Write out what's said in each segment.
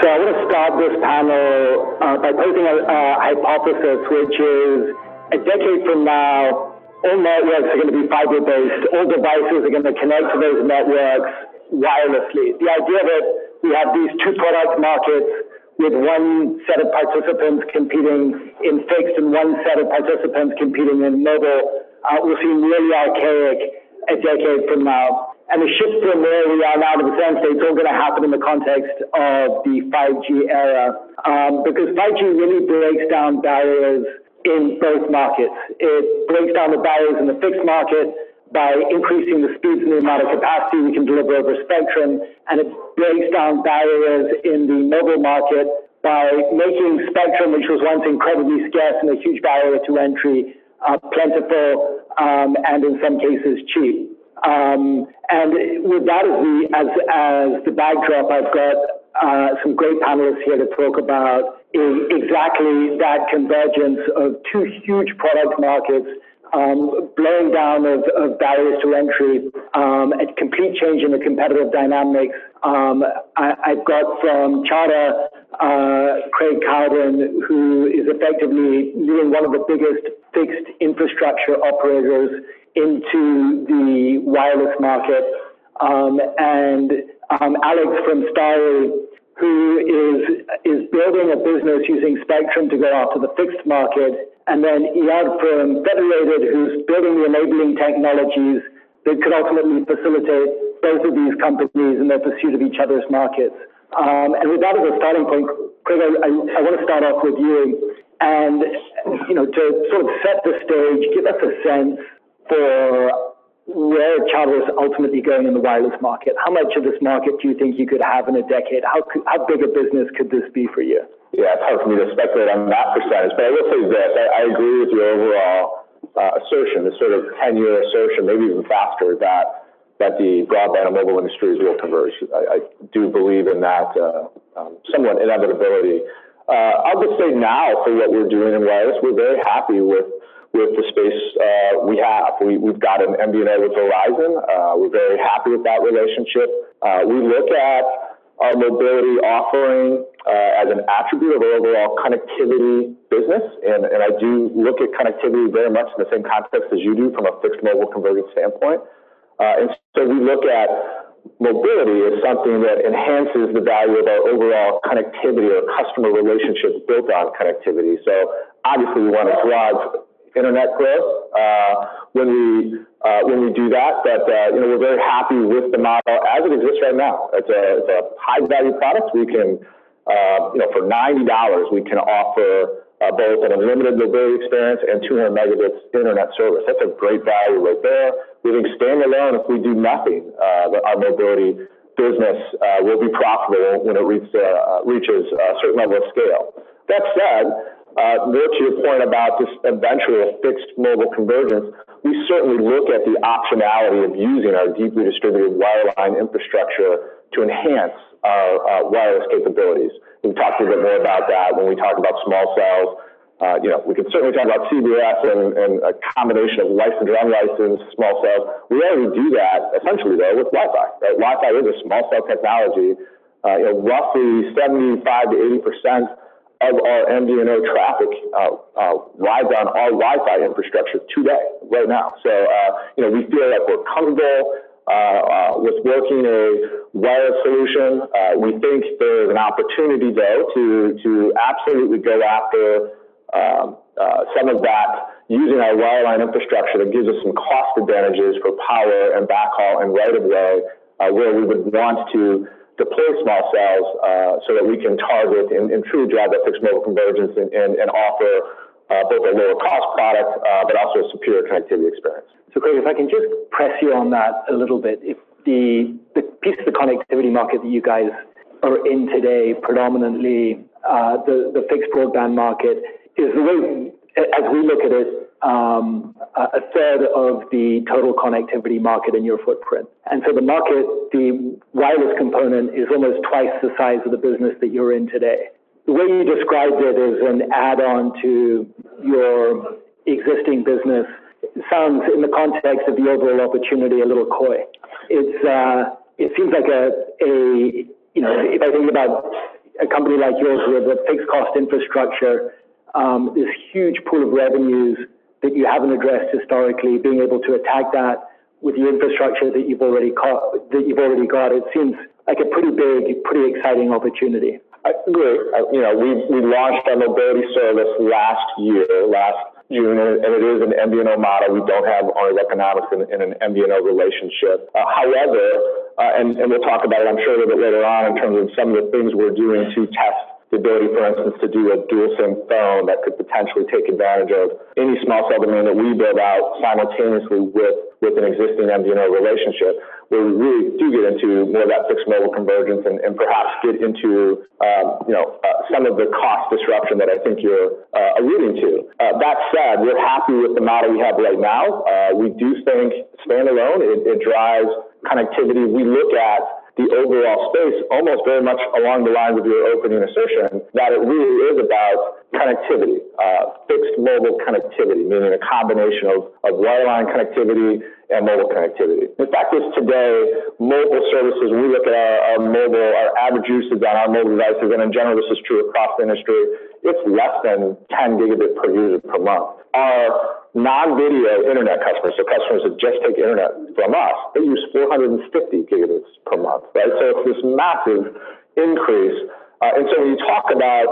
So I want to start this panel uh, by posing a, a hypothesis, which is a decade from now, all networks are going to be fiber-based. All devices are going to connect to those networks wirelessly. The idea that we have these two product markets with one set of participants competing in fixed and one set of participants competing in mobile uh, will seem really archaic a decade from now. And the shift from where we are now to the sense state is all going to happen in the context of the 5G era, um, because 5G really breaks down barriers in both markets. It breaks down the barriers in the fixed market by increasing the speeds and the amount of capacity we can deliver over spectrum, and it breaks down barriers in the mobile market by making spectrum, which was once incredibly scarce and a huge barrier to entry, uh, plentiful um, and in some cases cheap. Um, and with that as the, as, as the backdrop, I've got uh, some great panelists here to talk about exactly that convergence of two huge product markets um, blowing down of, of, barriers to entry, um, a complete change in the competitive dynamics. Um, I, have got from Charter, uh, Craig Cowden, who is effectively leading one of the biggest fixed infrastructure operators into the wireless market. Um, and um, Alex from Starry, who is, is building a business using Spectrum to go after the fixed market. And then Iyad from Federated, who's building the enabling technologies that could ultimately facilitate both of these companies in their pursuit of each other's markets. Um, and with that as a starting point, Craig, I, I, I want to start off with you. And, you know, to sort of set the stage, give us a sense for where Charter is ultimately going in the wireless market? How much of this market do you think you could have in a decade? How, how big a business could this be for you? Yeah, it's hard for me to speculate on that percentage, but I will say this. I, I agree with your overall uh, assertion, the sort of 10-year assertion, maybe even faster, that that the broadband and mobile industries will converge. I, I do believe in that uh, um, somewhat inevitability. Uh, I'll just say now for what we're doing in wireless, we're very happy with with the space uh, we have. We, we've got an MVNO with Verizon. Uh, we're very happy with that relationship. Uh, we look at our mobility offering uh, as an attribute of our overall connectivity business, and, and I do look at connectivity very much in the same context as you do from a fixed mobile convergence standpoint. Uh, and so we look at mobility as something that enhances the value of our overall connectivity or customer relationships built on connectivity. So obviously we want to drive internet growth uh, when we uh, when we do that. But uh, you know, we're very happy with the model as it exists right now. It's a, it's a high value product. We can you know for ninety dollars we can offer both an unlimited mobility experience and 200 megabits internet service. That's a great value right there. We think standalone, if we do nothing, our mobility business will be profitable when it reaches a certain level of scale. That said, uh, more to your point about this eventual fixed mobile convergence, we certainly look at the optionality of using our deeply distributed wireline infrastructure to enhance our uh, wireless capabilities. We talked a bit more about that when we talk about small cells. Uh, you know, we can certainly talk about CBRS and, and, a combination of licensed or unlicensed small cells. We already do that essentially though with Wi-Fi. Right? Wi-Fi is a small cell technology. Uh, you know, roughly 75 to 80 percent of our MVNO traffic uh, uh, rides on our Wi-Fi infrastructure today, right now. So, uh, you know, we feel like we're comfortable with working a wireless solution. We think there's an opportunity, though, to to absolutely go after um, some of that using our wireline infrastructure that gives us some cost advantages for power and backhaul and right of way, where we would want to deploy small cells uh, so that we can target and, truly drive that fixed mobile convergence and, offer uh, both a lower cost product, uh, but also a superior connectivity experience. So, Craig, if I can just press you on that a little bit, if the, the piece of the connectivity market that you guys are in today, predominantly uh, the fixed broadband market, is the way, as we look at it, um, a third of the total connectivity market in your footprint. And so the market, the wireless component is almost twice the size of the business that you're in today. The way you described it as an add-on to your existing business sounds, in the context of the overall opportunity, a little coy. It's, uh, it seems like a, a, you know, if I think about a company like yours with a fixed cost infrastructure, this huge pool of revenues that you haven't addressed historically, being able to attack that with the infrastructure that you've already got, it seems like a pretty big, pretty exciting opportunity. I agree. Uh, you know, we we launched our mobility service last year, last June, and it is an MVNO model. We don't have owner economics in an MVNO relationship. Uh, however, uh, and and we'll talk about it, I'm sure, a little bit later on in terms of some of the things we're doing to test the ability, for instance, to do a dual SIM phone that could potentially take advantage of any small cell domain that we build out simultaneously with with an existing MVNO relationship, where we really do get into more of that fixed mobile convergence and perhaps get into, um, you know, uh, some of the cost disruption that I think you're uh, alluding to. Uh, that said, we're happy with the model we have right now. We do think standalone, it drives connectivity. We look at the overall space almost very much along the lines of your opening assertion, that it really is about connectivity, uh, fixed mobile connectivity, meaning a combination of of wireline connectivity and mobile connectivity. In fact, today, mobile services, we look at our mobile, our average usage on our mobile devices, and in general, this is true across the industry, it's less than 10 gigabit per user per month. Our non-video internet customers, so customers that just take internet from us, they use 450 gigabits per month, right? So it's this massive increase. Uh, and so when you talk about,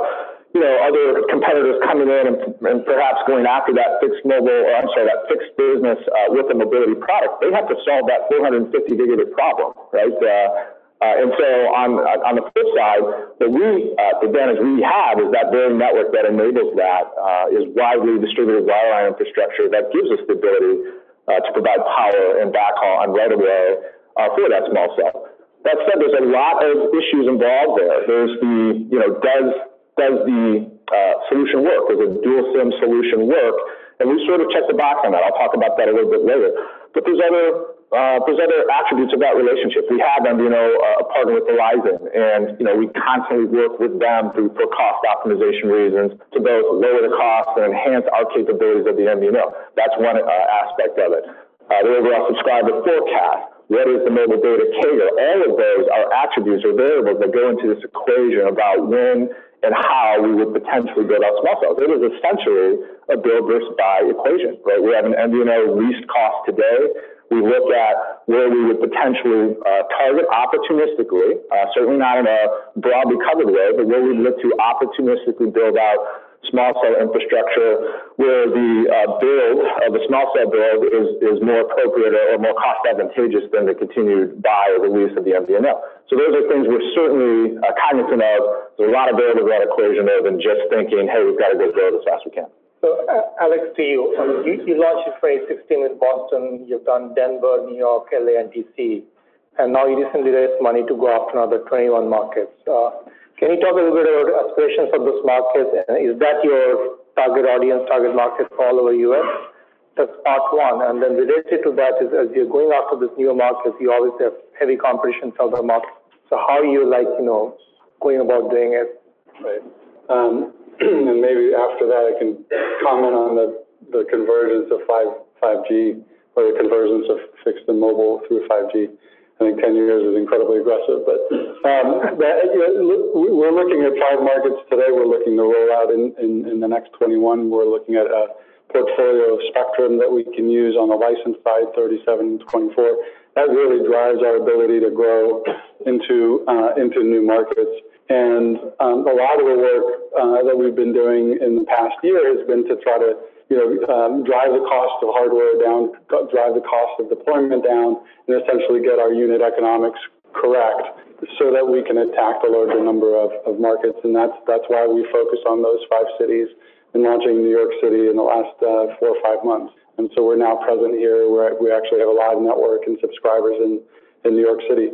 you know, other competitors coming in and perhaps going after that fixed mobile, or I'm sorry, that fixed business, uh, with a mobility product, they have to solve that 450 gigabit problem, right? Uh, Uh, and so uh, on the flip side, uh, the advantage we have is that very network that enables that is widely distributed wireline infrastructure that gives us the ability to provide power and backhaul on right of way for that small cell. That said, there's a lot of issues involved there. There's the, you know, does the solution work? Does a dual SIM solution work? And we sort of check the box on that. I'll talk about that a little bit later. But there's other Uh, attributes of that relationship. We have them, you know, a partner with Verizon, and, you know, we constantly work with them for cost optimization reasons, to both lower the cost and enhance our capabilities of the MVNO. That's one uh, aspect of it. The overall subscriber forecast, what is the mobile data CAGR? All of those are attributes or variables that go into this equation about when and how we would potentially build out small cells. It is essentially a build versus buy equation, right? We have an MVNO least cost today. We look at where we would potentially uh, target opportunistically, uh, certainly not in a broadly covered way, but where we look to opportunistically build out small cell infrastructure, where the uh, build of the small cell build is is more appropriate or more cost advantageous than the continued buy or the lease of the MVNO. So those are things we're certainly cognizant of. There's a lot of variables in that equation other than just thinking, "Hey, we've got to go build as fast as we can. So, Alex, to you. You launched in 2016 in Boston, you've done Denver, New York, LA, and DC, and now you recently raised money to go after another 21 markets. Uh, Can you talk a little bit about aspirations for those markets? And is that your target audience, target market for all over U.S.? That's part one. And then related to that is, as you're going after these new markets, you always have heavy competition from the market. So how are you like, you know, going about doing it? Right. And maybe after that, I can comment on the the convergence of 5G or the convergence of fixed and mobile through 5G. I think 10 years is incredibly aggressive, but um, we're looking at five markets today. We're looking to roll out in in the next 21. We're looking at a portfolio of spectrum that we can use on the license side, 37, and 24. That really drives our ability to grow into uh, into new markets. And um, a lot of the work uh, that we've been doing in the past year has been to try to, you know, um, drive the cost of hardware down, drive the cost of deployment down, and essentially get our unit economics correct, so that we can attack the larger number of of markets. And that's that's why we focus on those five cities and launching New York City in the last uh, four or five months. And so we're now present here, where we actually have a live network and subscribers in New York City.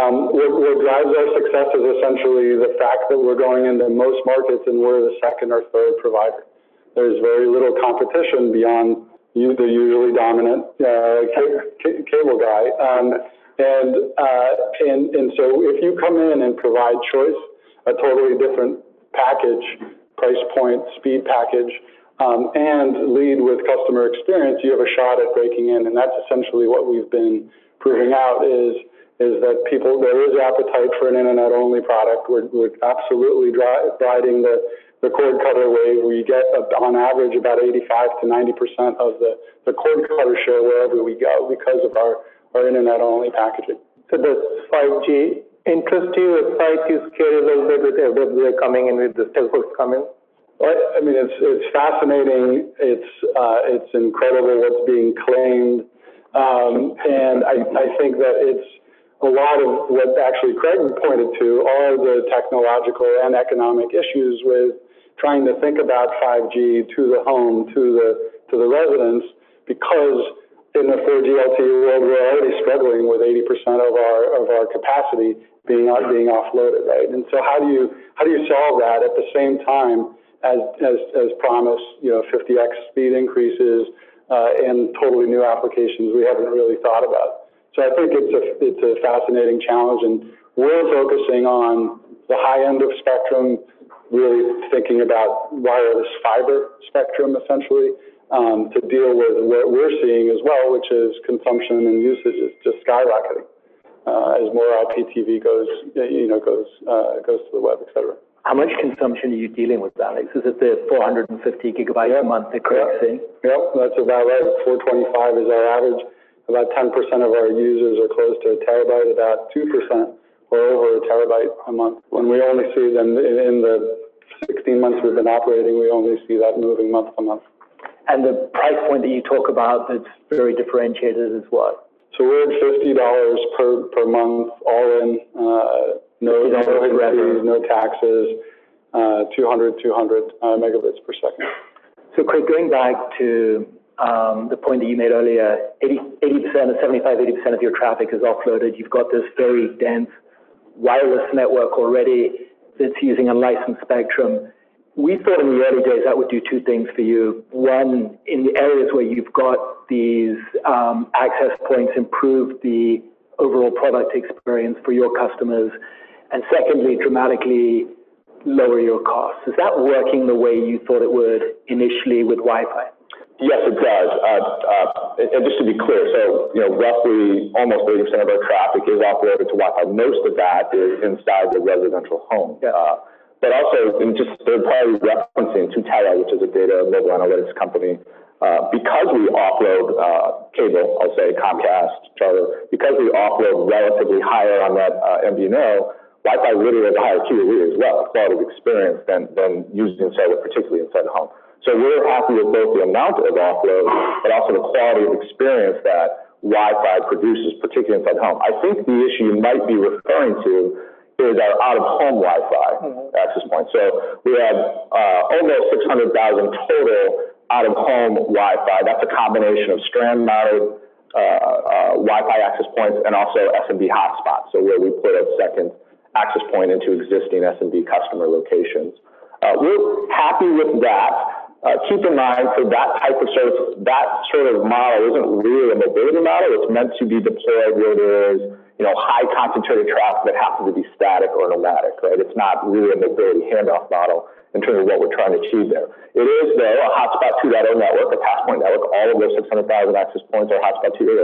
Um, what drives our success is essentially the fact that we're going into most markets, and we're the second or third provider. There's very little competition beyond the usually dominant uh, cable guy. Um, uh, and so if you come in and provide choice, a totally different package, price point, speed package, um, and lead with customer experience, you have a shot at breaking in. And that's essentially what we've been proving out, is is that people, there is appetite for an internet-only product. We're, we're absolutely riding the, the cord cutter wave. We get, on average, about 85 to 90 percent of the, the cord cutter share wherever we go because of our, our internet-only packaging. So does 5G interest you? Is 5G scary a little bit with FWA coming in, with the telcos coming? Well, I mean, it's, it's fascinating. It's, uh, it's incredible what's being claimed. Um, and I, I think that it's a lot of what actually Craig pointed to are the technological and economic issues with trying to think about 5G to the home, to the, to the residents, because in the 4G LTE world, we're already struggling with 80% of our, of our capacity being, being offloaded, right? And so how do you, how do you solve that at the same time as, as, as promised, you know, 50x speed increases, uh, and totally new applications we haven't really thought about. So I think it's a, it's a fascinating challenge, and we're focusing on the high end of spectrum, really thinking about wireless fiber spectrum, essentially, um, to deal with what we're seeing as well, which is consumption and usage is just skyrocketing, uh, as more IPTV goes, you know, goes, uh, goes to the web, et cetera. How much consumption are you dealing with, Alex? Is it the 450 gigabytes a month that Craig's saying? Yep, that's about right. 425 is our average. About 10% of our users are close to a terabyte, about 2% or over a terabyte a month. When we only see them in, in the 16 months we've been operating, we only see that moving month to month. And the price point that you talk about that's very differentiated is what? So we're at $50 per, per month, all in, uh, no, no $50 hidden revenue. fees, no taxes, uh, 200, 200 uh, megabits per second. So Craig, going back to um, the point that you made earlier, 80, 80%, 75, 80% of your traffic is offloaded. You've got this very dense wireless network already that's using unlicensed spectrum. We thought in the early days that would do two things for you. One, in the areas where you've got these um, access points, improve the overall product experience for your customers. And secondly, dramatically lower your costs. Is that working the way you thought it would initially with Wi-Fi? Yes, it does. Uh, uh, and and just to be clear, so, you know, roughly almost 80% of our traffic is offloaded to Wi-Fi. Most of that is inside the residential home. Yeah. Uh, But also, in just third-party referencing, to Tutela, which is a data and mobile analytics company, uh, because we offload uh, cable, I'll say Comcast, Charter, because we offload relatively higher on that uh, MVNO, Wi-Fi literally has a higher QoE as well, quality of experience than, than using cellular, particularly inside the home. So we're happy with both the amount of offload, but also the quality of experience that Wi-Fi produces, particularly inside the home. I think the issue you might be referring to is our out-of-home Wi-Fi access point. So we have uh, almost 600,000 total out-of-home Wi-Fi. That's a combination of strand-mounted uh, uh, Wi-Fi access points and also SMB hotspots. So where we put a second access point into existing SMB customer locations. Uh, we're happy with that. Uh, keep in mind for that type of service, that sort of model isn't really a mobility model. It's meant to be deployed where there is, you know, high concentrated traffic that happens to be static or nomadic, right? It's not really a mobility handoff model in terms of what we're trying to achieve there. It is, though, a Hotspot 2.0 network, a passpoint network. All of those 600,000 access points are Hotspot 2.0,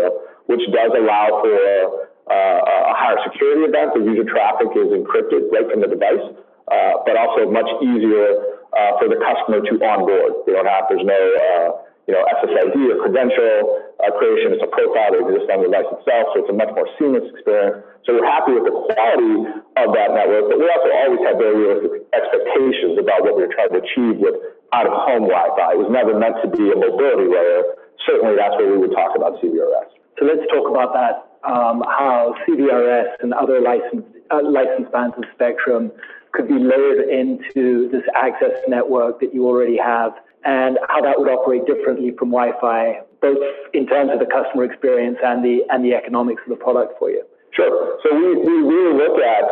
which does allow for a higher security event. The user traffic is encrypted right from the device, uh, but also much easier uh, for the customer to onboard. They don't have, there's no, uh, you know, SSID or credential uh, creation. It's a profile that exists on the device itself, so it's a much more seamless experience. So we're happy with the quality of that network, but we also always have very realistic expectations about what we're trying to achieve with out-of-home Wi-Fi. It was never meant to be a mobility layer. Certainly, that's where we would talk about CBRS. So let's talk about that, um, how CBRS and other licensed, uh, licensed bands of spectrum could be layered into this access network that you already have and how that would operate differently from Wi-Fi, both in terms of the customer experience and the, and the economics of the product for you. Sure. So we, we really look at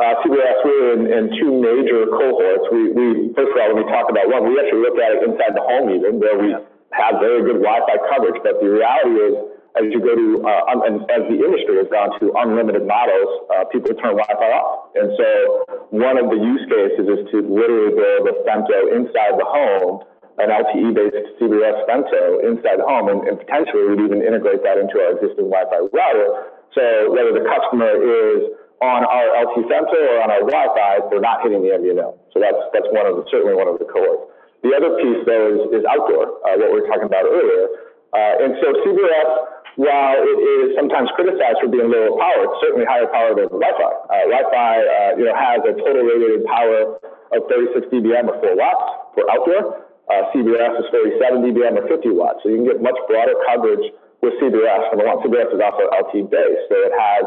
uh, CBRS really in, in two major cohorts. We, we, first of all, when we talk about one, we actually look at it inside the home even, where we have very good Wi-Fi coverage. But the reality is, as you go to, uh, um, and as the industry has gone to unlimited models, uh, people turn Wi-Fi off. And so one of the use cases is to literally build a femto inside the home, an LTE-based CBRS femto inside the home, and, and potentially we'd even integrate that into our existing Wi-Fi router So whether the customer is on our LTE sensor or on our Wi-Fi, they're not hitting the MVNO. So that's, that's one of the, certainly one of the cohorts. The other piece though is, is outdoor, uh, what we were talking about earlier. Uh, and so CBRS, while it is sometimes criticized for being lower power, it's certainly higher power than Wi-Fi. Uh, Wi-Fi, uh, you know, has a total radiated power of 36 dBm or 4 watts for outdoor. Uh, CBRS is 47 dBm or 50 watts. So you can get much broader coverage with CBRS. Number one, CBRS is also LT based, so it has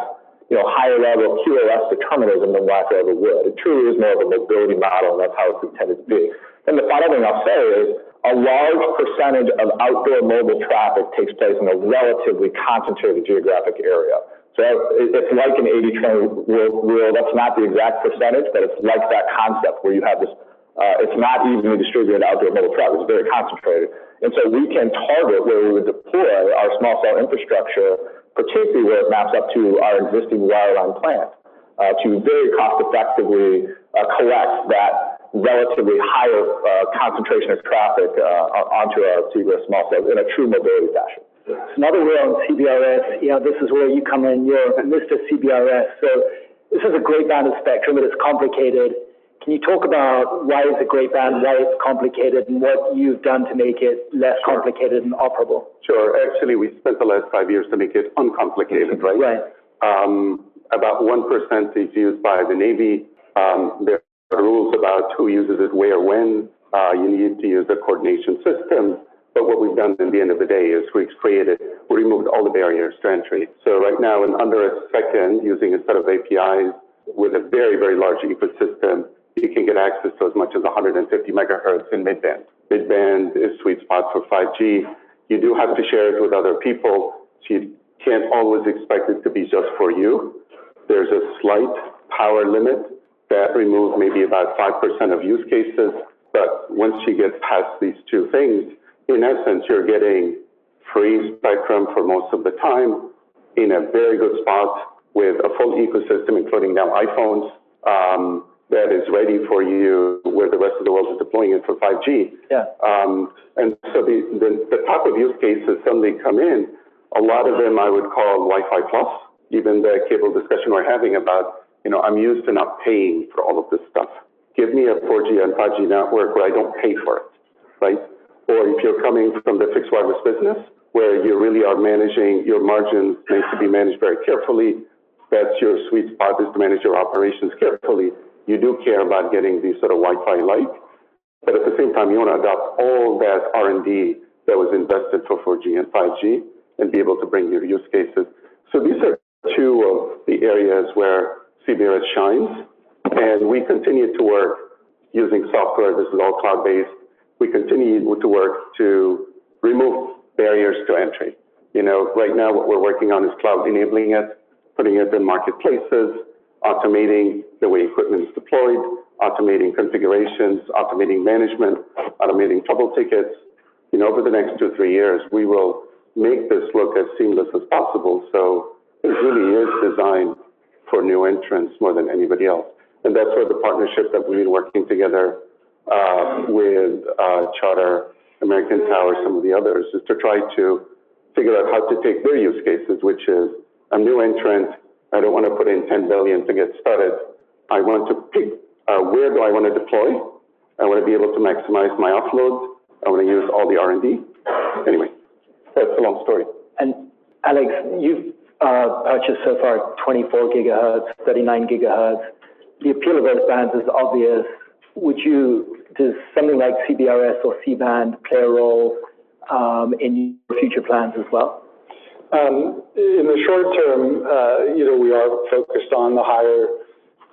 you know, higher level QoS determinism than Wi-Fi ever would. It truly is more of a mobility model, and that's how it's intended to be. And the final thing I'll say is a large percentage of outdoor mobile traffic takes place in a relatively concentrated geographic area. So it's like an 80-20 rule. That's not the exact percentage, but it's like that concept where you have this, uh, it's not evenly distributed outdoor mobile traffic. It's very concentrated. And so we can target where we would deploy our small cell infrastructure particularly where it maps up to our existing wireline plant, uh, to very cost effectively uh, collect that relatively higher uh, concentration of traffic uh, onto our CBRS small cells in a true mobility fashion. Another way on CBRS, you know, this is where you come in, you're Mr. CBRS. So this is a great band of spectrum, but it's complicated. Can you talk about why it's a great band, why it's complicated, and what you've done to make it less complicated and operable? Sure. Actually, we spent the last five years to make it uncomplicated, right? Right. Um, about 1% is used by the Navy. Um, there rules about who uses it where, when. Uh, you need to use a coordination system. But what we've done in the end of the day is we've created, we removed all the barriers to entry. So right now, in under a second, using a set of APIs with a very, very large ecosystem, you can get access to as much as 150 megahertz in midband. Midband is sweet spot for 5G. You do have to share it with other people, so you can't always expect it to be just for you. There's a slight power limit that removes maybe about 5% of use cases, but once you get past these two things, in essence, you're getting free spectrum for most of the time in a very good spot with a full ecosystem, including now iPhones. Um, that is ready for you where the rest of the world is deploying it for 5G. Yeah. Um, and so the, the, the type of use cases suddenly come in, a lot of them I would call Wi-Fi plus, even the cable discussion we're having about, you know, I'm used to not paying for all of this stuff. Give me a 4G and 5G network where I don't pay for it, right? Or if you're coming from the fixed wireless business, where you really are managing your margins needs to be managed very carefully, that's your sweet spot is to manage your operations carefully you do care about getting these sort of Wi-Fi like, but at the same time, you want to adopt all that R&D that was invested for 4G and 5G and be able to bring your use cases. So these are two of the areas where CBRS shines, and we continue to work using software. This is all cloud-based. We continue to work to remove barriers to entry. You know, right now what we're working on is cloud enabling it, putting it in marketplaces, automating the way equipment is deployed, automating configurations, automating management, automating trouble tickets. You know, over the next two, three years, we will make this look as seamless as possible. So it really is designed for new entrants more than anybody else. And that's where the partnership that we've been working together uh, with uh, Charter, American Tower, some of the others, is to try to figure out how to take their use cases, which is a new entrant I don't want to put in 10 billion to get started. I want to pick uh, where do I want to deploy. I want to be able to maximize my offload. I want to use all the R&D. Anyway, that's a long story. And Alex, you've uh, purchased so far 24 gigahertz, 39 gigahertz. The appeal of those bands is obvious. Would you, does something like CBRS or C-band play a role um, in your future plans as well? Um, in the short term, uh, you know, we are focused on the higher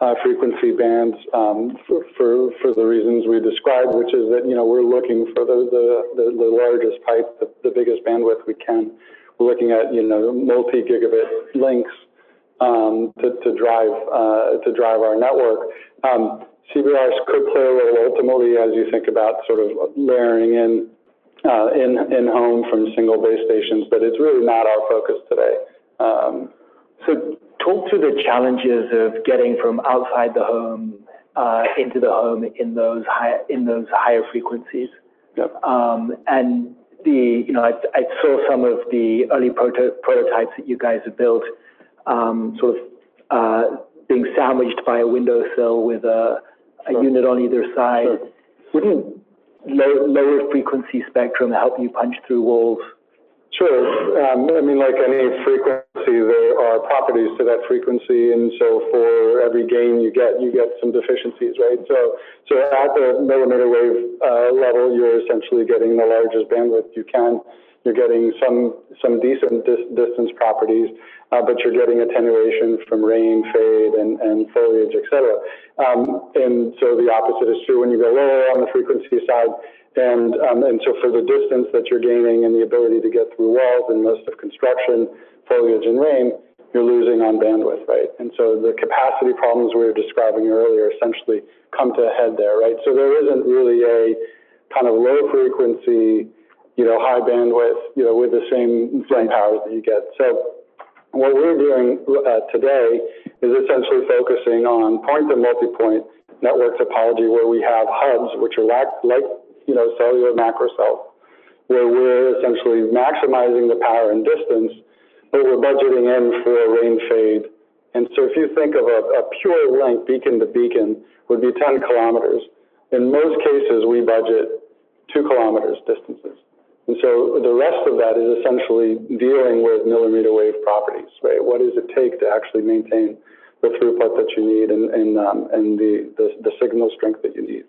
uh, frequency bands um, for, for, for the reasons we described, which is that, you know, we're looking for the, the, the, the largest pipe, the, the biggest bandwidth we can. We're looking at, you know, multi-gigabit links um, to, to drive uh, to drive our network. Um, CBRS could play a role ultimately as you think about sort of layering in uh, in, in home from single base stations, but it's really not our focus today. Um, so talk to the challenges of getting from outside the home uh, into the home in those high, in those higher frequencies. Yep. Um, and the, you know, I, I, saw some of the early proto- prototypes that you guys have built. um, sort of, uh, being sandwiched by a windowsill with a, a unit on either side. Sure. Wouldn't low, lower frequency spectrum help you punch through walls? Sure. Um, I mean, like any frequency, there are properties to that frequency, and so for every gain you get, you get some deficiencies, right? So, so at the millimeter wave uh, level, you're essentially getting the largest bandwidth you can. You're getting some some decent dis- distance properties, uh, but you're getting attenuation from rain, fade, and, and foliage, et cetera. Um, and so the opposite is true when you go lower on the frequency side. And, um, and so for the distance that you're gaining and the ability to get through walls and most of construction, foliage and rain, you're losing on bandwidth, right? And so the capacity problems we were describing earlier essentially come to a head there, right? So there isn't really a kind of low frequency, you know, high bandwidth, you know, with the same, same powers that you get. So what we're doing uh, today is essentially focusing on point to multi-point network topology where we have hubs, which are like, like you know, cellular macro cells, where we're essentially maximizing the power and distance, but we're budgeting in for rain fade. And so if you think of a, a pure link beacon to beacon would be 10 kilometers. In most cases, we budget two kilometers distances. And so the rest of that is essentially dealing with millimeter wave properties, right? What does it take to actually maintain the throughput that you need and, and, um, and the, the, the signal strength that you need?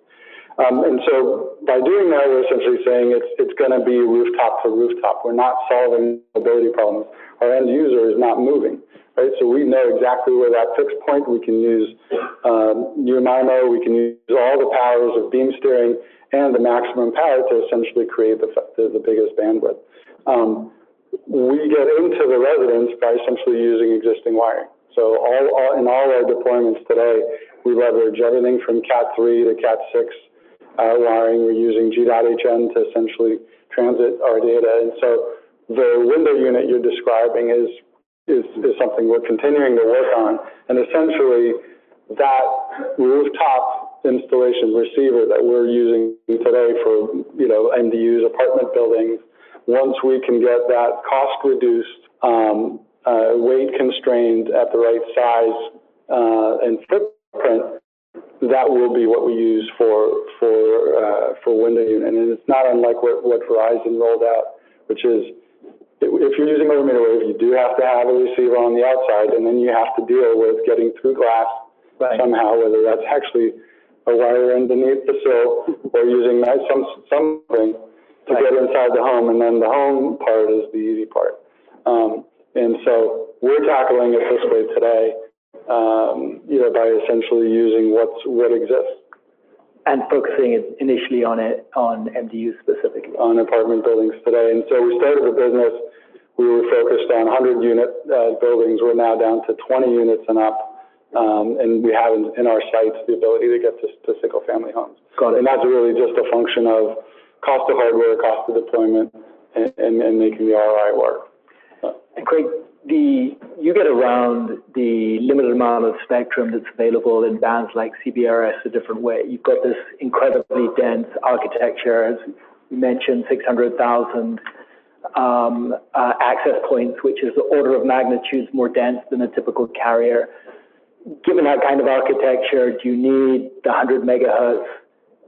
Um, and so by doing that, we're essentially saying it's, it's going to be rooftop to rooftop. We're not solving mobility problems. Our end user is not moving, right? So we know exactly where that fixed point. We can use um, MU-MIMO. We can use all the powers of beam steering and the maximum power to essentially create the, the, the biggest bandwidth. Um, we get into the residence by essentially using existing wiring. So all, all in all our deployments today, we leverage everything from Cat3 to Cat6 wiring. We're using G.hn to essentially transit our data. And so the window unit you're describing is, is, is something we're continuing to work on. And essentially, that rooftop installation receiver that we're using today for, you know, MDUs, apartment buildings, once we can get that cost reduced, um, uh, weight constrained at the right size uh, and footprint, that will be what we use for for uh, for window unit, and it's not unlike what, what Verizon rolled out, which is if you're using a millimeter wave, you do have to have a receiver on the outside, and then you have to deal with getting through glass right. somehow, whether that's actually a wire underneath the sill or using some something to right. get inside the home, and then the home part is the easy part. Um, and so we're tackling it this way today um, you know, by essentially using what's, what exists. And focusing initially on it, on MDUs specifically. On apartment buildings today. And so we started the business, we were focused on 100 unit uh, buildings. We're now down to 20 units and up. Um, and we have in, in, our sites the ability to get to, to single family homes. Got it. And that's really just a function of cost of hardware, cost of deployment, and, and, and making the ROI work. And Craig, the you get around the limited amount of spectrum that's available in bands like CBRS a different way. You've got this incredibly dense architecture, as you mentioned, 600,000 um, uh, access points, which is the order of magnitudes more dense than a typical carrier. Given that kind of architecture, do you need the 100 megahertz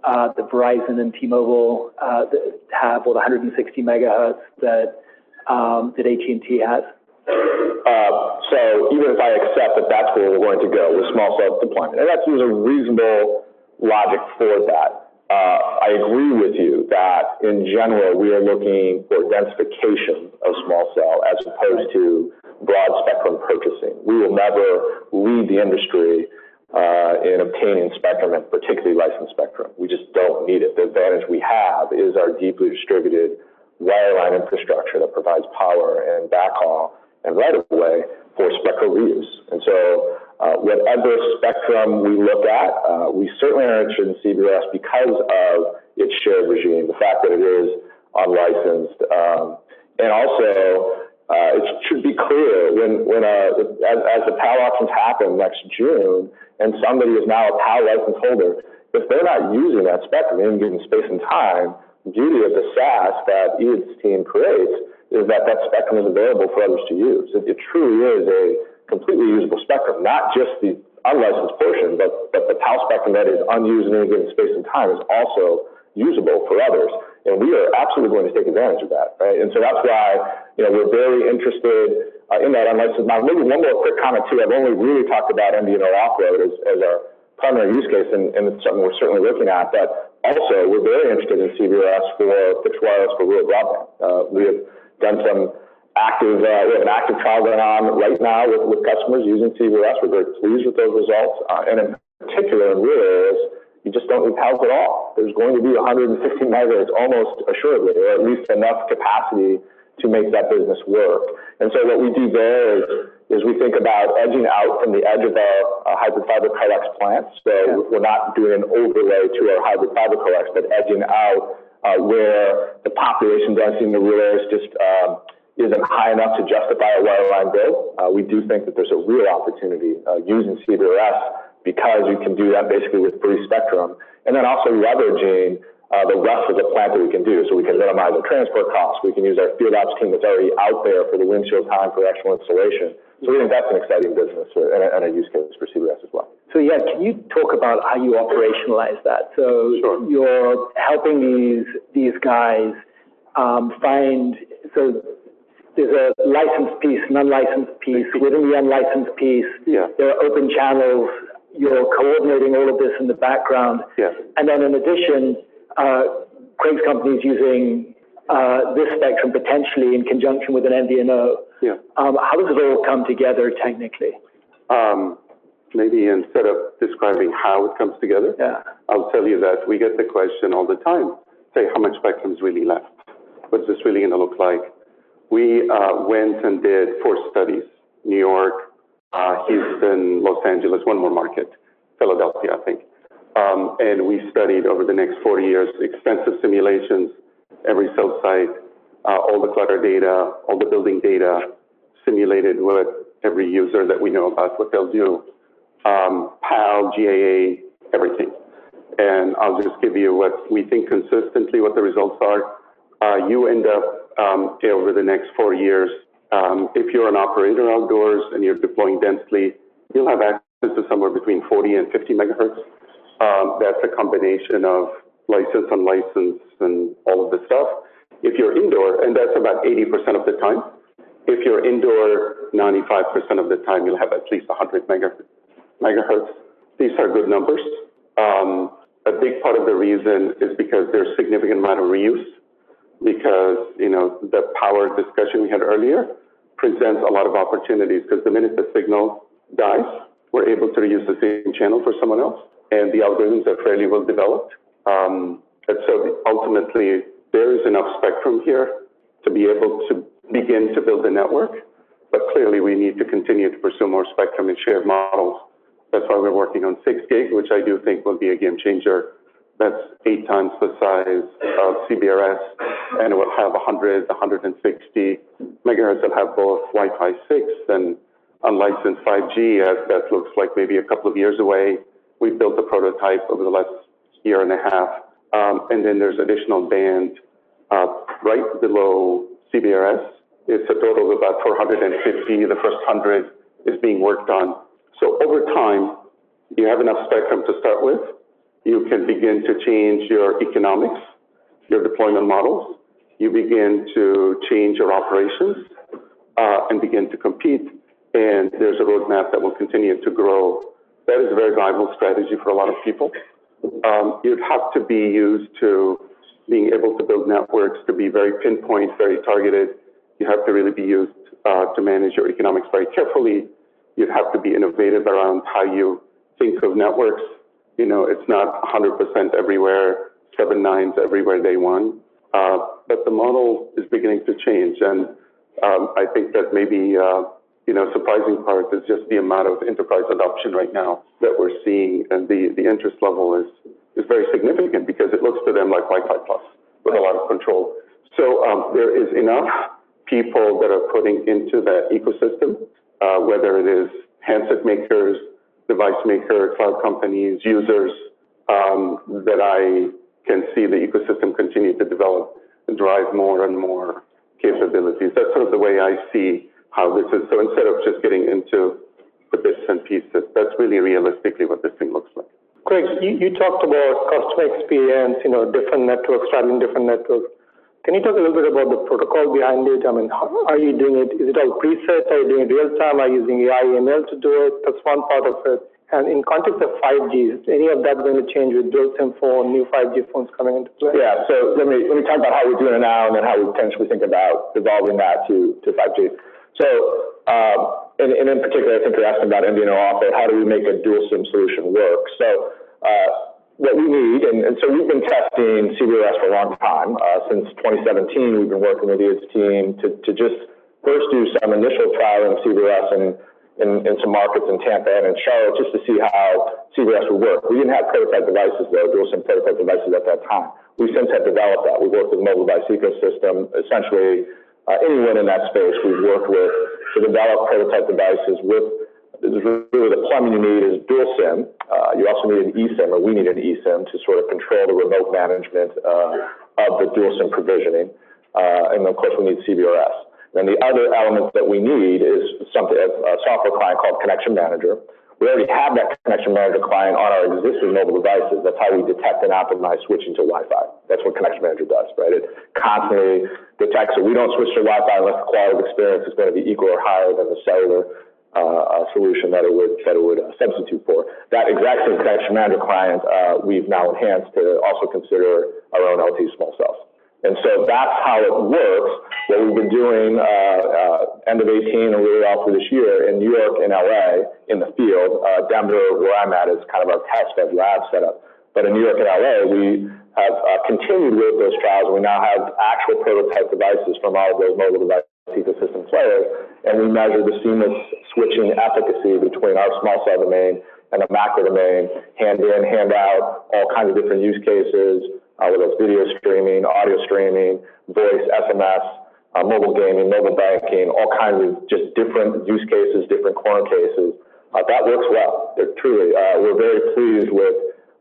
uh, that Verizon and T-Mobile uh, have, or the 160 megahertz that um, that AT&T has? Uh, so even if I accept that that's where we're going to go with small cell deployment, and that's there's a reasonable logic for that. Uh, I agree with you that in general we are looking for densification of small cell as opposed to broad spectrum purchasing. We will never lead the industry uh, in obtaining spectrum and particularly licensed spectrum. We just don't need it. The advantage we have is our deeply distributed wireline infrastructure that provides power and backhaul and right of way for spectral reuse. And so, uh, whatever spectrum we look at, uh, we certainly are interested in CBRS because of its shared regime, the fact that it is unlicensed, um, and also uh, it should be clear when, when uh, as, as the PAL auctions happen next June, and somebody is now a PAL license holder, if they're not using that spectrum in given space and time, the beauty of the SAS that Iyad's team creates is that that spectrum is available for others to use. It, it truly is a completely usable spectrum, not just the unlicensed portion, but, but the PAL spectrum that is unused in any given space and time is also usable for others. And we are absolutely going to take advantage of that, right? And so that's why, you know, we're very interested uh, in that unlicensed. Now, maybe one more quick comment too. I've only really talked about MVNO offload as, as our primary use case, and, and it's something we're certainly looking at. But also, we're very interested in CBRS for fixed wireless for rural broadband. Uh, we have done some active, uh, we have an active trial going on right now with, with customers using CBRS. We're very pleased with those results. Uh, and in particular, in rural areas, you just don't need PALs at all. There's going to be 150 megahertz almost assuredly, or at least enough capacity to make that business work. And so what we do there is, is we think about edging out from the edge of our uh, hybrid fiber coax plants. So yeah. we're not doing an overlay to our hybrid fiber coax, but edging out uh, where the population density in the rural areas just um, isn't high enough to justify a wireline build. Uh, we do think that there's a real opportunity uh, using CBRS because you can do that basically with free spectrum, and then also leveraging uh, the rest of the plant that we can do. So we can minimize the transport costs. We can use our field ops team that's already out there for the windshield time for actual installation. So we think that's an exciting business and a, and a use case for CBRS as well. So yeah, can you talk about how you operationalize that? So sure. you're helping these these guys um, find so there's a licensed piece, an unlicensed piece. Within the unlicensed piece, yeah. there are open channels. You're coordinating all of this in the background. Yeah. And then in addition, uh, Craig's company is using uh, this spectrum potentially in conjunction with an MVNO. Yeah. Um, how does it all come together technically? Um, maybe instead of describing how it comes together, yeah. I'll tell you that we get the question all the time. Say, how much spectrum is really left? What's this really going to look like? We uh, went and did four studies: New York, uh, Houston, Los Angeles, one more market, Philadelphia, I think. Um, and we studied over the next 40 years extensive simulations, every cell site, uh, all the clutter data, all the building data, simulated with every user that we know about what they'll do, um, PAL, GAA, everything. And I'll just give you what we think consistently what the results are. Uh, you end up um, over the next four years, um, if you're an operator outdoors and you're deploying densely, you'll have access to somewhere between 40 and 50 megahertz. Um, that's a combination of license, on license and all of the stuff. If you're indoor, and that's about 80% of the time, if you're indoor, 95% of the time, you'll have at least 100 megahertz. These are good numbers. Um, a big part of the reason is because there's significant amount of reuse, because, you know, the power discussion we had earlier presents a lot of opportunities, because the minute the signal dies, we're able to reuse the same channel for someone else and the algorithms are fairly well developed. Um, and so ultimately, there is enough spectrum here to be able to begin to build a network, but clearly we need to continue to pursue more spectrum and shared models. That's why we're working on 6 gig, which I do think will be a game changer. That's eight times the size of CBRS, and it will have 100, 160 megahertz. It'll have both Wi-Fi 6 and unlicensed 5G, as that looks like maybe a couple of years away. we've built a prototype over the last year and a half. Um, and then there's additional band uh, right below CBRS. It's a total of about 450. The first 100 is being worked on. So over time, you have enough spectrum to start with. You can begin to change your economics, your deployment models. You begin to change your operations uh, and begin to compete. And there's a roadmap that will continue to grow that is a very viable strategy for a lot of people. Um, you'd have to be used to being able to build networks to be very pinpoint, very targeted. You have to really be used uh, to manage your economics very carefully. You'd have to be innovative around how you think of networks. You know, it's not 100% everywhere, seven nines everywhere day one. Uh, but the model is beginning to change. And um, I think that maybe uh, you know, surprising part is just the amount of enterprise adoption right now that we're seeing, and the, the interest level is, is very significant because it looks to them like Wi-Fi Plus with a lot of control. So um, there is enough people that are putting into that ecosystem, whether it is handset makers, device makers, cloud companies, users, um, that I can see the ecosystem continue to develop and drive more and more capabilities. That's sort of the way I see how this is, so instead of just getting into the bits and pieces, that's really realistically what this thing looks like. Greg, you, you talked about customer experience, you know, different networks, traveling different networks. Can you talk a little bit about the protocol behind it? I mean, how are you doing it? Is it all preset? Are you doing it real time? Are you using AI, ML to do it? That's one part of it. And in context of 5G, is any of that going to change with dual SIM phone, new 5G phones coming into play? Yeah, so let me, let me talk about how we're doing it now and then how we potentially think about evolving that to, to 5G. So, um, and, and in particular, I think you're asking about MVNO offer, how do we make a dual SIM solution work? So, uh, what we need, and, and so we've been testing CBRS for a long time. Uh, since 2017, we've been working with Iyad's team to, to just first do some initial trialing of CBRS in, in, in some markets in Tampa and in Charlotte just to see how CBRS would work. We didn't have prototype devices though, dual SIM prototype devices at that time. We since have developed that. We've worked with mobile device ecosystem, essentially uh, anyone in that space we've worked with to develop prototype devices with really the plumbing you need is dual SIM. Uh, you also need an eSIM, or we need an eSIM to sort of control the remote management uh, of the dual SIM provisioning. Uh, and of course, we need CBRS. And the other element that we need is something, a software client called Connection Manager. We already have that Connection Manager client on our existing mobile devices. That's how we detect and optimize switching to Wi-Fi. That's what Connection Manager does, right? It constantly detects that we don't switch to Wi-Fi unless the quality of experience is going to be equal or higher than the cellular uh, solution that it would that it would uh, substitute for. That exact same connection manager client uh, we've now enhanced to also consider our own LTE small cells. And so that's how it works. What we've been doing uh, uh, end of 18 and really all through this year in New York and LA in the field. Uh, Denver, where I'm at, is kind of our test bed lab setup. But in New York and LA, we have continued with those trials. We now have actual prototype devices from all of those mobile devices ecosystem players, and we measure the seamless switching our small cell domain and the macro domain, hand in, hand out, all kinds of different use cases, uh, whether it's video streaming, audio streaming, voice, SMS, uh, mobile gaming, mobile banking, all kinds of just different use cases, different corner cases. Uh, that works well. They're truly, uh, we're very pleased with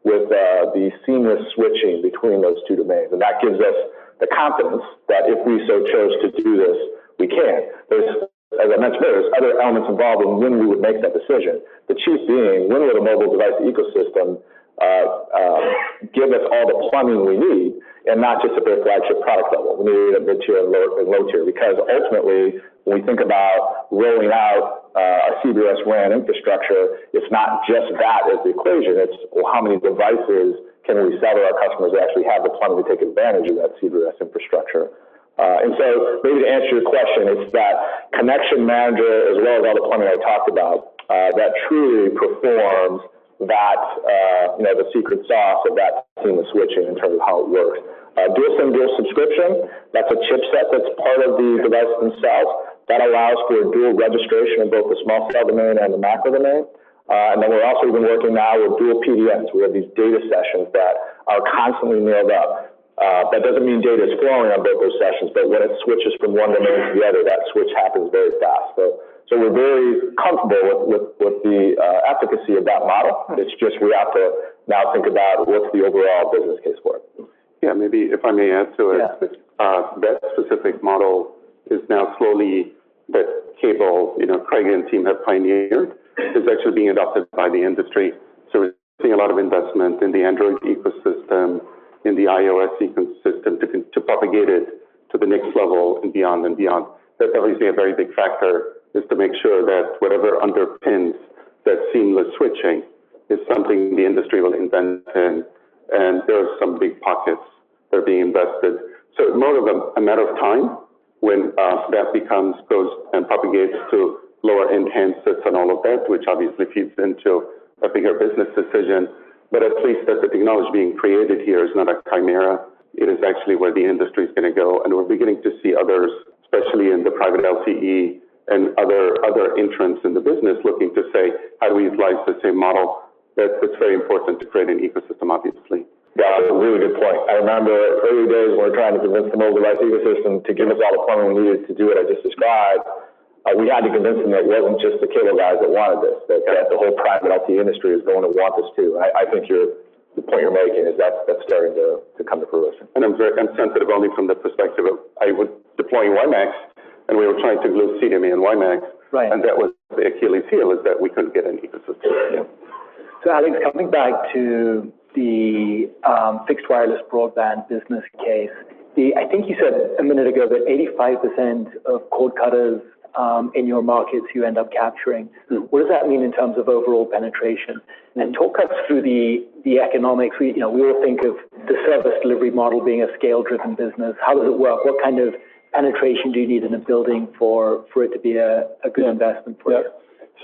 with uh, the seamless switching between those two domains, and that gives us the confidence that if we so chose to do this, we can. There's, as I mentioned there's other elements involved in when we would make that decision. The chief being, when would a mobile device ecosystem uh, uh, give us all the plumbing we need, and not just at their flagship product level. We need it at mid-tier and low, and low tier, because ultimately, when we think about rolling out uh, a CBRS RAN infrastructure, it's not just that as the equation. It's well, how many devices can we sell to our customers that actually have the plumbing to take advantage of that CBRS infrastructure. Uh, and so maybe to answer your question, it's that connection manager as well as all the plumbing I talked about uh, that truly performs that, uh, you know, the secret sauce of that seamless switching in terms of how it works. Uh, dual SIM dual subscription, that's a chipset that's part of the device themselves. That allows for dual registration of both the small cell domain and the macro domain. Uh, and then we're also even working now with dual PDNs. We have these data sessions that are constantly mailed up. Uh, that doesn't mean data is flowing on both those sessions, but when it switches from one domain to the other, that switch happens very fast. So, so we're very comfortable with, with, with the uh, efficacy of that model. It's just we have to now think about what's the overall business case for it. Yeah, maybe if I may add to it, Yeah. uh, that specific model is now slowly, that cable, you know, Craig and team have pioneered, is actually being adopted by the industry. So we're seeing a lot of investment in the Android ecosystem, in the iOS ecosystem to, to propagate it to the next level and beyond and beyond. That's obviously a very big factor is to make sure that whatever underpins that seamless switching is something the industry will invent in. And there are some big pockets that are being invested. So it's more of a, a matter of time when uh, that becomes, goes and propagates to lower end handsets and all of that, which obviously feeds into a bigger business decision but at least that the technology being created here is not a chimera. It is actually where the industry is going to go. And we're beginning to see others, especially in the private LTE and other, other entrants in the business looking to say, how do we utilize the same model? That, that's very important to create an ecosystem, obviously. Yeah, that's a really good point. I remember early days when we were trying to convince the mobile device ecosystem to give us all the plumbing we needed to do what I just described uh, we had to convince them that it wasn't just the cable guys that wanted this, that, that the whole private LTE industry is going to want this too. I, I think you're, the point you're making is that that's starting to, to come to fruition. And I'm very, I'm sensitive only from the perspective of, I would, deploying WiMAX, and we were trying to glue CDMA and WiMAX. Right. And that was the Achilles heel, is that we couldn't get an ecosystem. So Alex, coming back to the um, fixed wireless broadband business case, the, I think you said a minute ago that 85% of cord cutters in your markets you end up capturing. What does that mean in terms of overall penetration? And talk us through the, the economics. We, you know, we all think of the service delivery model being a scale-driven business. How does it work? What kind of penetration do you need in a building for, for it to be a, a good investment for you? Yeah.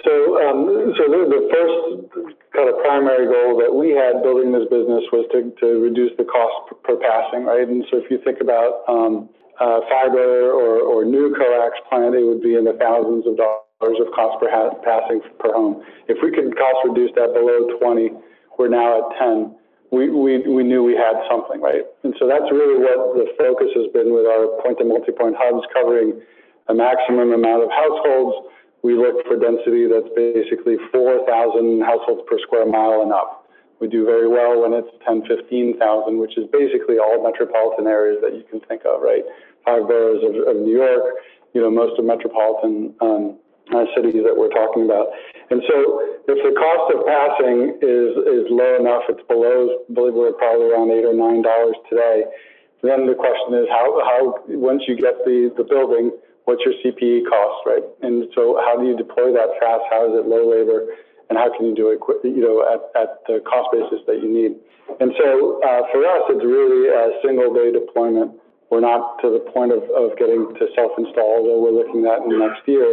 So, um, so the, first kind of primary goal that we had building this business was to, to reduce the cost per, per passing, right? And so if you think about, um, uh, fiber or, or new coax plant, it would be in the thousands of dollars of cost per ha- passing per home. If we could cost reduce that below 20, we're now at 10. We, we, we knew we had something, right? And so that's really what the focus has been with our point to multi point hubs covering a maximum amount of households. We look for density that's basically 4,000 households per square mile and up. We do very well when it's 10, 15,000, which is basically all metropolitan areas that you can think of, right? Five boroughs of, of New York, you know, most of metropolitan um, uh, cities that we're talking about. And so if the cost of passing is, is low enough, it's below, I believe we're probably around eight or nine dollars today, then the question is how, how, once you get the, the building, what's your CPE cost, right? And so how do you deploy that fast? How is it low labor? And how can you do it, you know, at, at the cost basis that you need? And so uh, for us, it's really a single day deployment. We're not to the point of, getting to self-install, although we're looking at in the next year.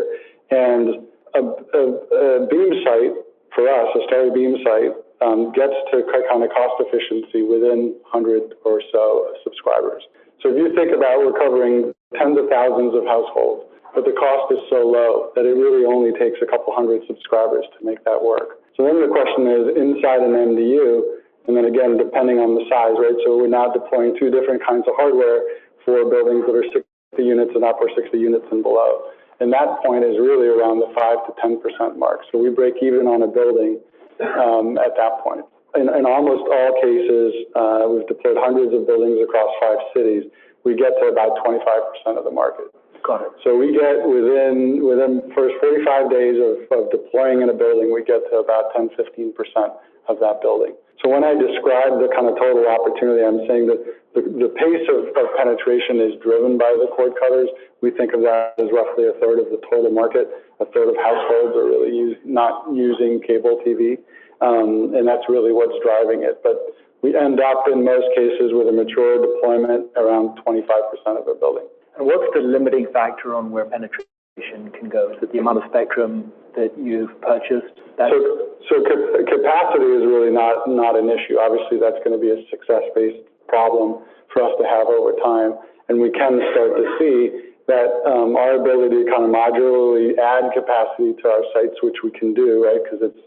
And a beam site for us, a Starry beam site, um, gets to kind of cost efficiency within 100 or so subscribers. So if you think about we're covering tens of thousands of households, but the cost is so low that it really only takes a couple hundred subscribers to make that work. So then the question is inside an MDU, and then again, depending on the size, right? So we're now deploying two different kinds of hardware for buildings that are 60 units and up or 60 units and below. And that point is really around the 5 to 10% mark. So we break even on a building um, at that point. In, in almost all cases, uh, we've deployed hundreds of buildings across five cities. We get to about 25% of the market. Got it. So we get within, within first 45 days of, of deploying in a building, we get to about 10, 15% of that building. So when I describe the kind of total opportunity, I'm saying that the, the pace of, of penetration is driven by the cord cutters. We think of that as roughly a third of the total market. A third of households are really use, not using cable TV, um, and that's really what's driving it. But we end up in most cases with a mature deployment around 25% of a building. And what's the limiting factor on where penetration can go? Is it the amount of spectrum that you've purchased? So, capacity is really not, an issue. Obviously, that's going to be a success-based problem for us to have over time. And we can start to see that um, our ability to kind of modularly add capacity to our sites, which we can do, right? Because it's,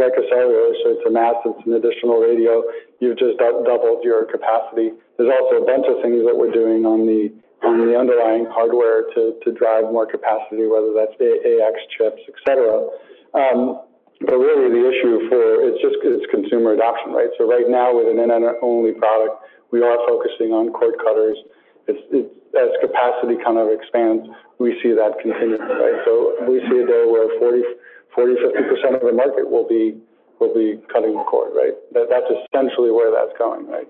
like a cellular, so it's a mast, it's an additional radio. You've just doubled your capacity. There's also a bunch of things that we're doing on the on the underlying hardware to, to drive more capacity, whether that's AX chips, et cetera. Um, but really the issue for, it's just, it's consumer adoption, right? So right now with an internet-only product, we are focusing on cord cutters. It's, it's, as capacity kind of expands, we see that continuing, right? So we see a day where 40, 40, 50% of the market will be, will be cutting the cord, right? That, that's essentially where that's going, right?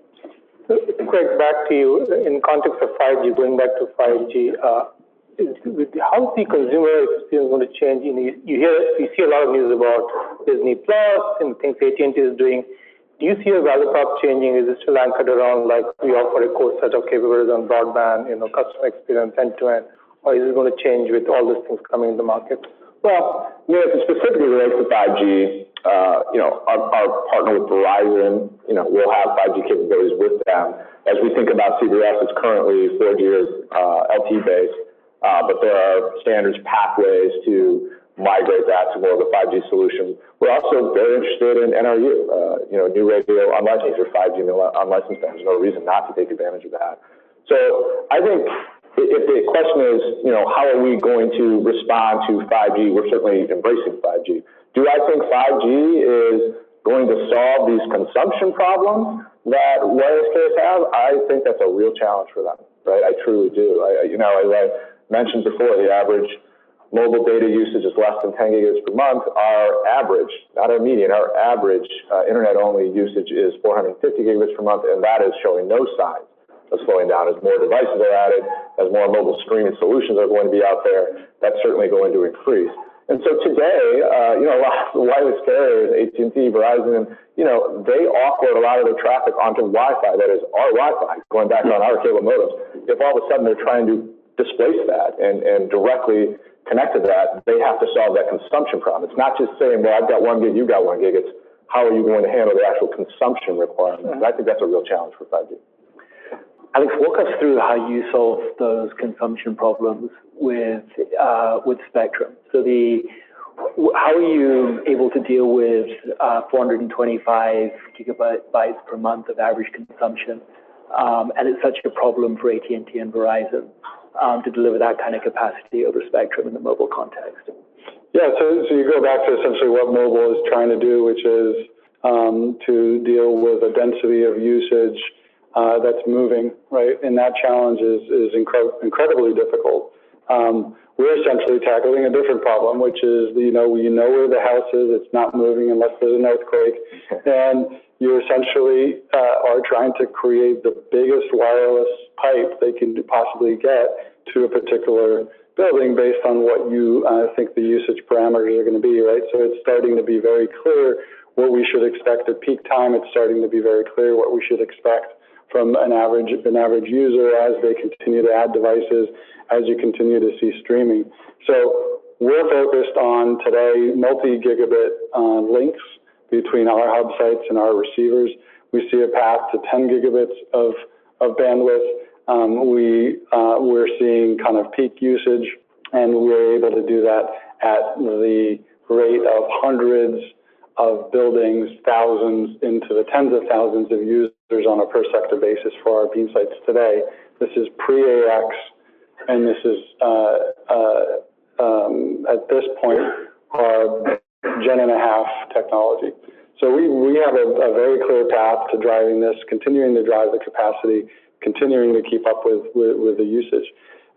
Craig, back to you. In context of 5G, going back to 5G, uh, with- how is the consumer experience going to change? You hear, you see a lot of news about Disney Plus and things AT&T is doing. Do you see a value prop changing? Is it still anchored around, like, we offer a core set of capabilities on broadband, you know, customer experience end-to-end? Or is it going to change with all these things coming in the market? Well, you know, specifically relates to 5G, uh, you know, our, partner with Verizon, you know, will have 5G capabilities with them. As we think about CBRS, it's currently 4G or uh, LTE based, uh, but there are standards pathways to migrate that to more of a 5G solution. We're also very interested in NRU, uh, you know, new radio unlicensed or 5G unlicensed. There's no reason not to take advantage of that. So I think if the question is, you know, how are we going to respond to 5G? We're certainly embracing 5G. Do I think 5G is going to solve these consumption problems that wireless carriers have? I think that's a real challenge for them, right? I truly do. I, you know, as I, mentioned before, the average mobile data usage is less than 10 gigabytes per month. Our average, not our median, our average uh, internet-only usage is 450 gigabits per month, and that is showing no signs of slowing down as more devices are added, as more mobile streaming solutions are going to be out there. That's certainly going to increase. And so today, uh, you know, a lot of the wireless carriers, AT&T, Verizon, you know, they offload a lot of their traffic onto Wi-Fi, that is our Wi-Fi, going back on our cable modems. If all of a sudden they're trying to displace that and, and directly connect to that, they have to solve that consumption problem. It's not just saying, well, I've got one gig, you got one gig. It's how are you going to handle the actual consumption requirements? And I think that's a real challenge for 5G. Alex, walk us through how you solve those consumption problems with uh, with Spectrum. So how are you able to deal with uh, 425 gigabytes per month of average consumption, um, and it's such a problem for AT&T and Verizon? um, to deliver that kind of capacity over spectrum in the mobile context. Yeah, so, so you go back to essentially what mobile is trying to do, which is um, to deal with a density of usage uh, that's moving, right? And that challenge is, is incre- incredibly difficult. Um, we're essentially tackling a different problem, which is, you know, you know where the house is, it's not moving unless there's an earthquake, and you essentially uh, are trying to create the biggest wireless pipe they can possibly get to a particular building based on what you uh, think the usage parameters are going to be, right? So it's starting to be very clear what we should expect at peak time. It's starting to be very clear what we should expect from an average an average user as they continue to add devices, as you continue to see streaming. So we're focused on today multi-gigabit uh, links between our hub sites and our receivers. We see a path to 10 gigabits of, of bandwidth. Um, we, uh, we're seeing kind of peak usage, and we're able to do that at the rate of hundreds of buildings, thousands into the tens of thousands of users on a per sector basis for our beam sites today. This is pre-AX, and this is uh, uh, um, at this point our gen and a half technology. So we, we have a, a very clear path to driving this, continuing to drive the capacity, continuing to keep up with, with, with the usage.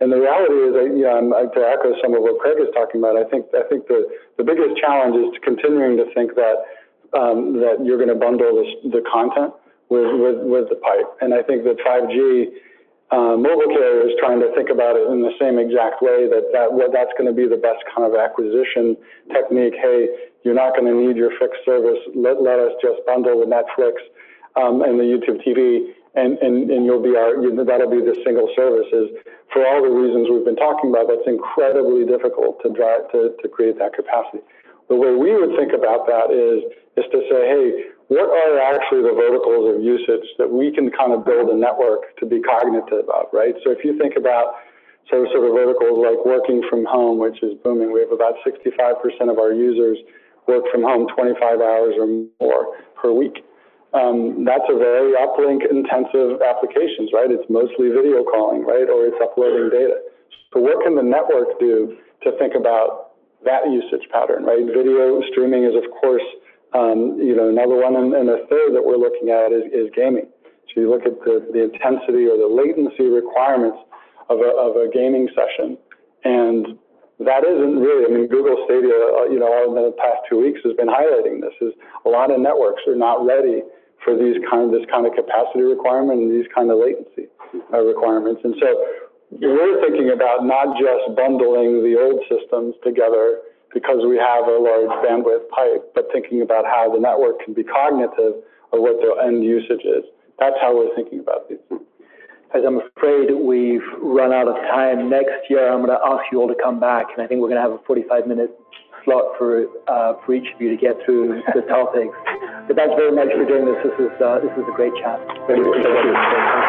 And the reality is, that, you know, i'm, to echo some of what Craig is talking about, I think I think the, the biggest challenge is continuing to think that um, that you're going to bundle this, the content with, with with the pipe. And I think that 5G uh, mobile carriers trying to think about it in the same exact way that, that that's going to be the best kind of acquisition technique. Hey, you're not going to need your fixed service. Let, let us just bundle the Netflix um, and the YouTube TV, and, and, and you'll be our, that'll be the single services. For all the reasons we've been talking about, that's incredibly difficult to drive to, to create that capacity. The way we would think about that is is to say, hey, what are actually the verticals of usage that we can kind of build a network to be cognitive of, right? So if you think about so sort of verticals like working from home, which is booming, we have about 65% of our users work from home 25 hours or more per week. Um, that's a very uplink intensive applications, right? It's mostly video calling, right? Or it's uploading data. So what can the network do to think about that usage pattern, right? Video streaming is of course um, you know, another one, and, and a third that we're looking at is, is gaming. So you look at the, the intensity or the latency requirements of a, of a gaming session, and that isn't really. I mean, Google Stadia, uh, you know, in the past two weeks has been highlighting this. Is a lot of networks are not ready for these kind this kind of capacity requirement and these kind of latency uh, requirements, and so we're thinking about not just bundling the old systems together because we have a large bandwidth pipe, but thinking about how the network can be cognitive of what the end usage is. That's how we're thinking about these. As I'm afraid we've run out of time. Next year, I'm going to ask you all to come back, and I think we're going to have a 45 minute slot for uh, for each of you to get through the topics. But thanks very much for doing this. This is uh, this is a great chat. Thank you.